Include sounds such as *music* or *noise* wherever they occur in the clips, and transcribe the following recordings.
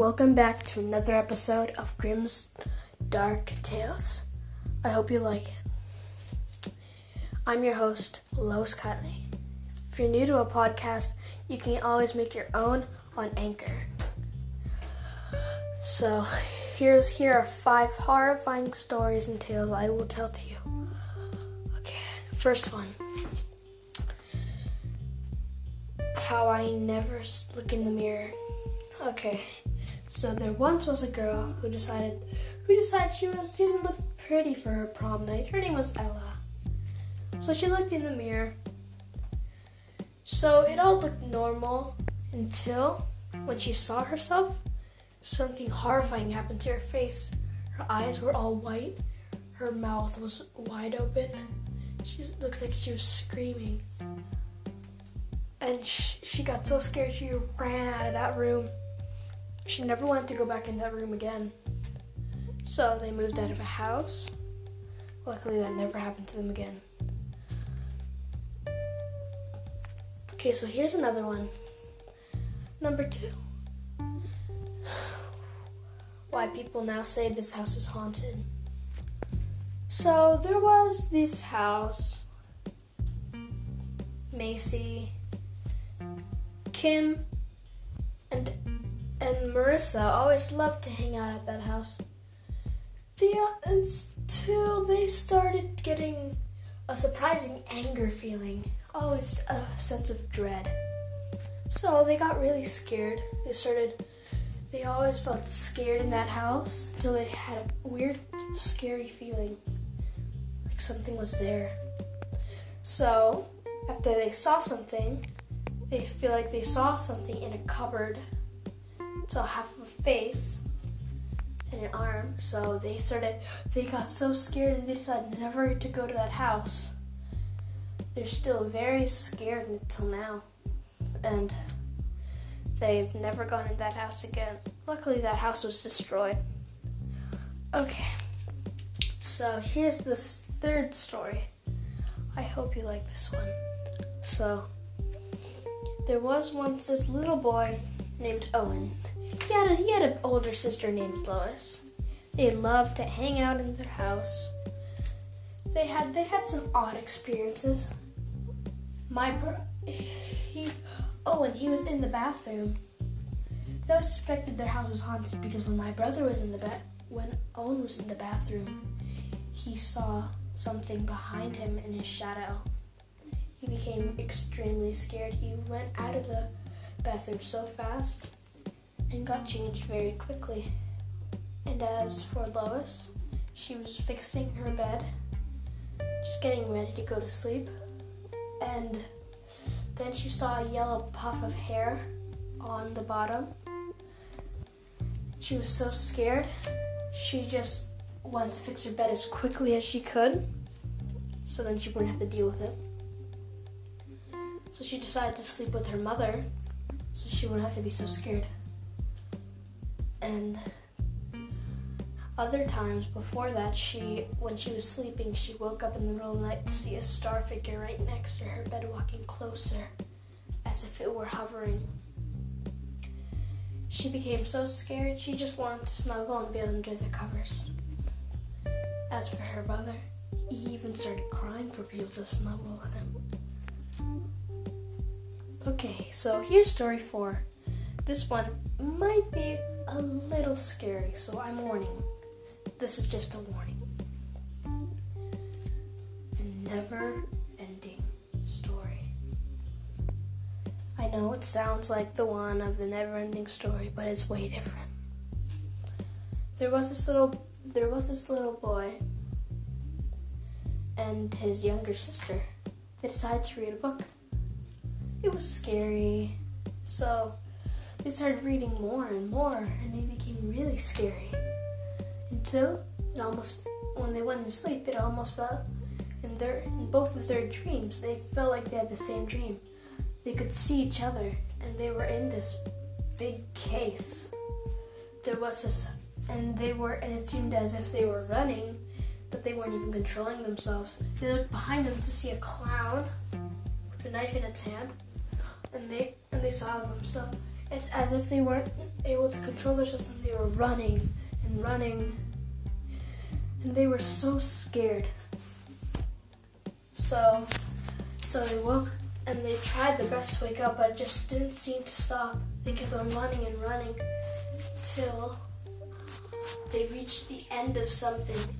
Welcome back to another episode of Grimm's Dark Tales. I hope you like it. I'm your host, Lois Kylie. If you're new to a podcast, you can always make your own on Anchor. So, here's here are five horrifying stories and tales I will tell to you. Okay, first one. How I never look in the mirror. Okay. So there once was a girl who decided who decided she was didn't look pretty for her prom night. Her name was Ella. So she looked in the mirror. So it all looked normal until when she saw herself, something horrifying happened to her face. Her eyes were all white. Her mouth was wide open. She looked like she was screaming. And she, she got so scared she ran out of that room. She never wanted to go back in that room again. So they moved out of a house. Luckily, that never happened to them again. Okay, so here's another one. Number two. *sighs* Why people now say this house is haunted. So there was this house. Macy, Kim, and and Marissa always loved to hang out at that house. The, uh, until they started getting a surprising anger feeling, always a sense of dread. So they got really scared. They started, they always felt scared in that house until they had a weird, scary feeling like something was there. So after they saw something, they feel like they saw something in a cupboard saw half of a face and an arm. So they started, they got so scared and they decided never to go to that house. They're still very scared until now. And they've never gone in that house again. Luckily, that house was destroyed. Okay, so here's this third story. I hope you like this one. So, there was once this little boy named Owen. He had a, he had an older sister named Lois. They loved to hang out in their house. They had they had some odd experiences. My bro, he oh, Owen he was in the bathroom. They suspected their house was haunted because when my brother was in the bed, when Owen was in the bathroom, he saw something behind him in his shadow. He became extremely scared. He went out of the bathroom so fast and got changed very quickly. And as for Lois, she was fixing her bed, just getting ready to go to sleep, and then she saw a yellow puff of hair on the bottom. She was so scared, she just wanted to fix her bed as quickly as she could so then she wouldn't have to deal with it. So she decided to sleep with her mother so she wouldn't have to be so scared. And other times before that, she, when she was sleeping, she woke up in the middle of the night to see a star figure right next to her bed walking closer, as if it were hovering. She became so scared she just wanted to snuggle and be under the covers. As for her brother, he even started crying for people to snuggle with him. Okay, so here's story four. This one might be a little scary, so I'm warning. This is just a warning. The never ending story. I know it sounds like the one of the never ending story, but it's way different. There was this little there was this little boy and his younger sister. They decided to read a book. It was scary, so they started reading more and more, and they became really scary. Until it almost, when they went to sleep, it almost felt in their, in both of their dreams, they felt like they had the same dream. They could see each other, and they were in this big case. There was this, and they were, and it seemed as if they were running, but they weren't even controlling themselves. They looked behind them to see a clown with a knife in its hand, and they and they saw themselves it's as if they weren't able to control themselves and they were running and running. And they were so scared. So, so they woke and they tried their best to wake up, but it just didn't seem to stop. They kept on running and running till they reached the end of something.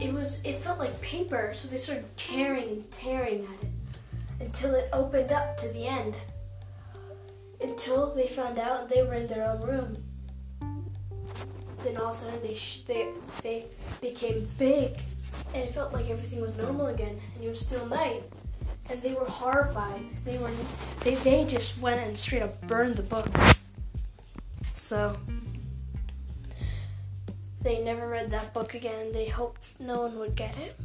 It was it felt like paper, so they started tearing and tearing at it until it opened up to the end. Until they found out they were in their own room. Then all of a sudden they sh- they they became big, and it felt like everything was normal again, and it was still night and they were horrified. They were they they just went and straight up burned the book. So they never read that book again. They hoped no one would get it.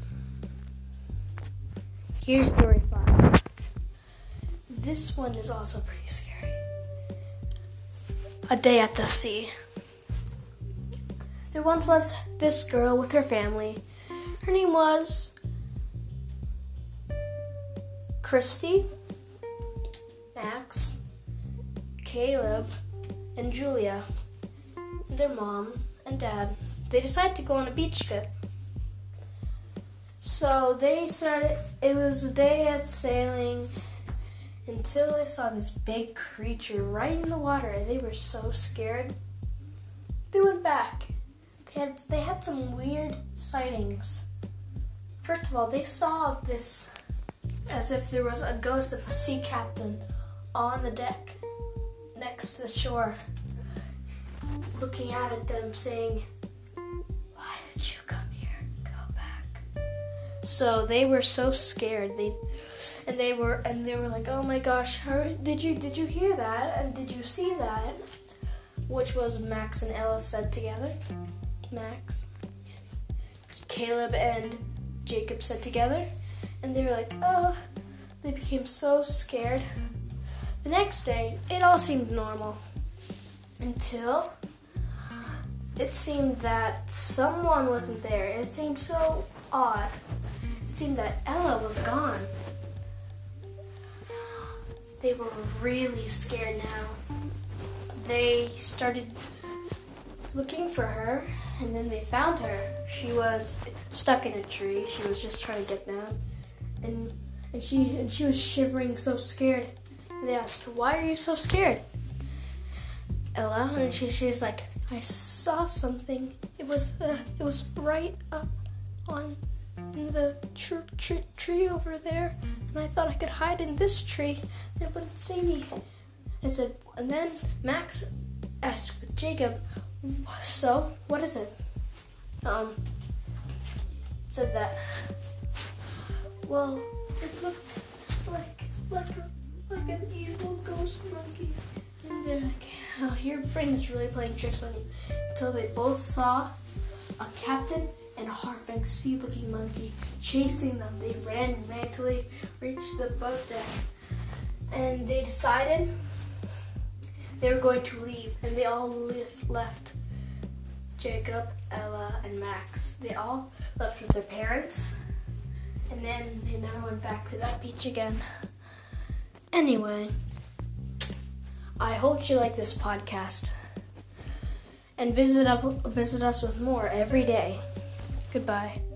Here's story five. This one is also pretty scary. A day at the sea. There once was this girl with her family. Her name was Christy, Max, Caleb, and Julia, their mom and dad, they decided to go on a beach trip. So they started, it was a day at sailing until they saw this big creature right in the water they were so scared. They went back. They had, they had some weird sightings. First of all, they saw this as if there was a ghost of a sea captain on the deck next to the shore, looking out at them, saying, Why did you come here? Go back. So they were so scared. They and they were and they were like, Oh my gosh, her, did you did you hear that? And did you see that? Which was Max and Ella said together. Max. Caleb and Jacob said together and they were like, oh, they became so scared. The next day, it all seemed normal until it seemed that someone wasn't there. It seemed so odd. It seemed that Ella was gone. They were really scared now. They started looking for her, and then they found her. She was stuck in a tree. She was just trying to get down and and she and she was shivering, so scared. And they asked "Why are you so scared?" Ella, and she she's like, "I saw something. It was uh, it was right up on the tr- tr- tree over there, and I thought I could hide in this tree, and it wouldn't see me." I said, and then Max asked with Jacob, "So what is it?" Um, said that well, it looked like like a, like an evil ghost monkey. And they're like, oh, your brain is really playing tricks on you. Until they both saw a captain and a horrifying sea-looking monkey chasing them. They ran and ran until they reached the boat deck. And they decided they were going to leave. And they all left. Jacob, Ella, and Max. They all left with their parents and then they never went back to that beach again. Anyway, I hope you like this podcast. And visit up visit us with more every day. Goodbye.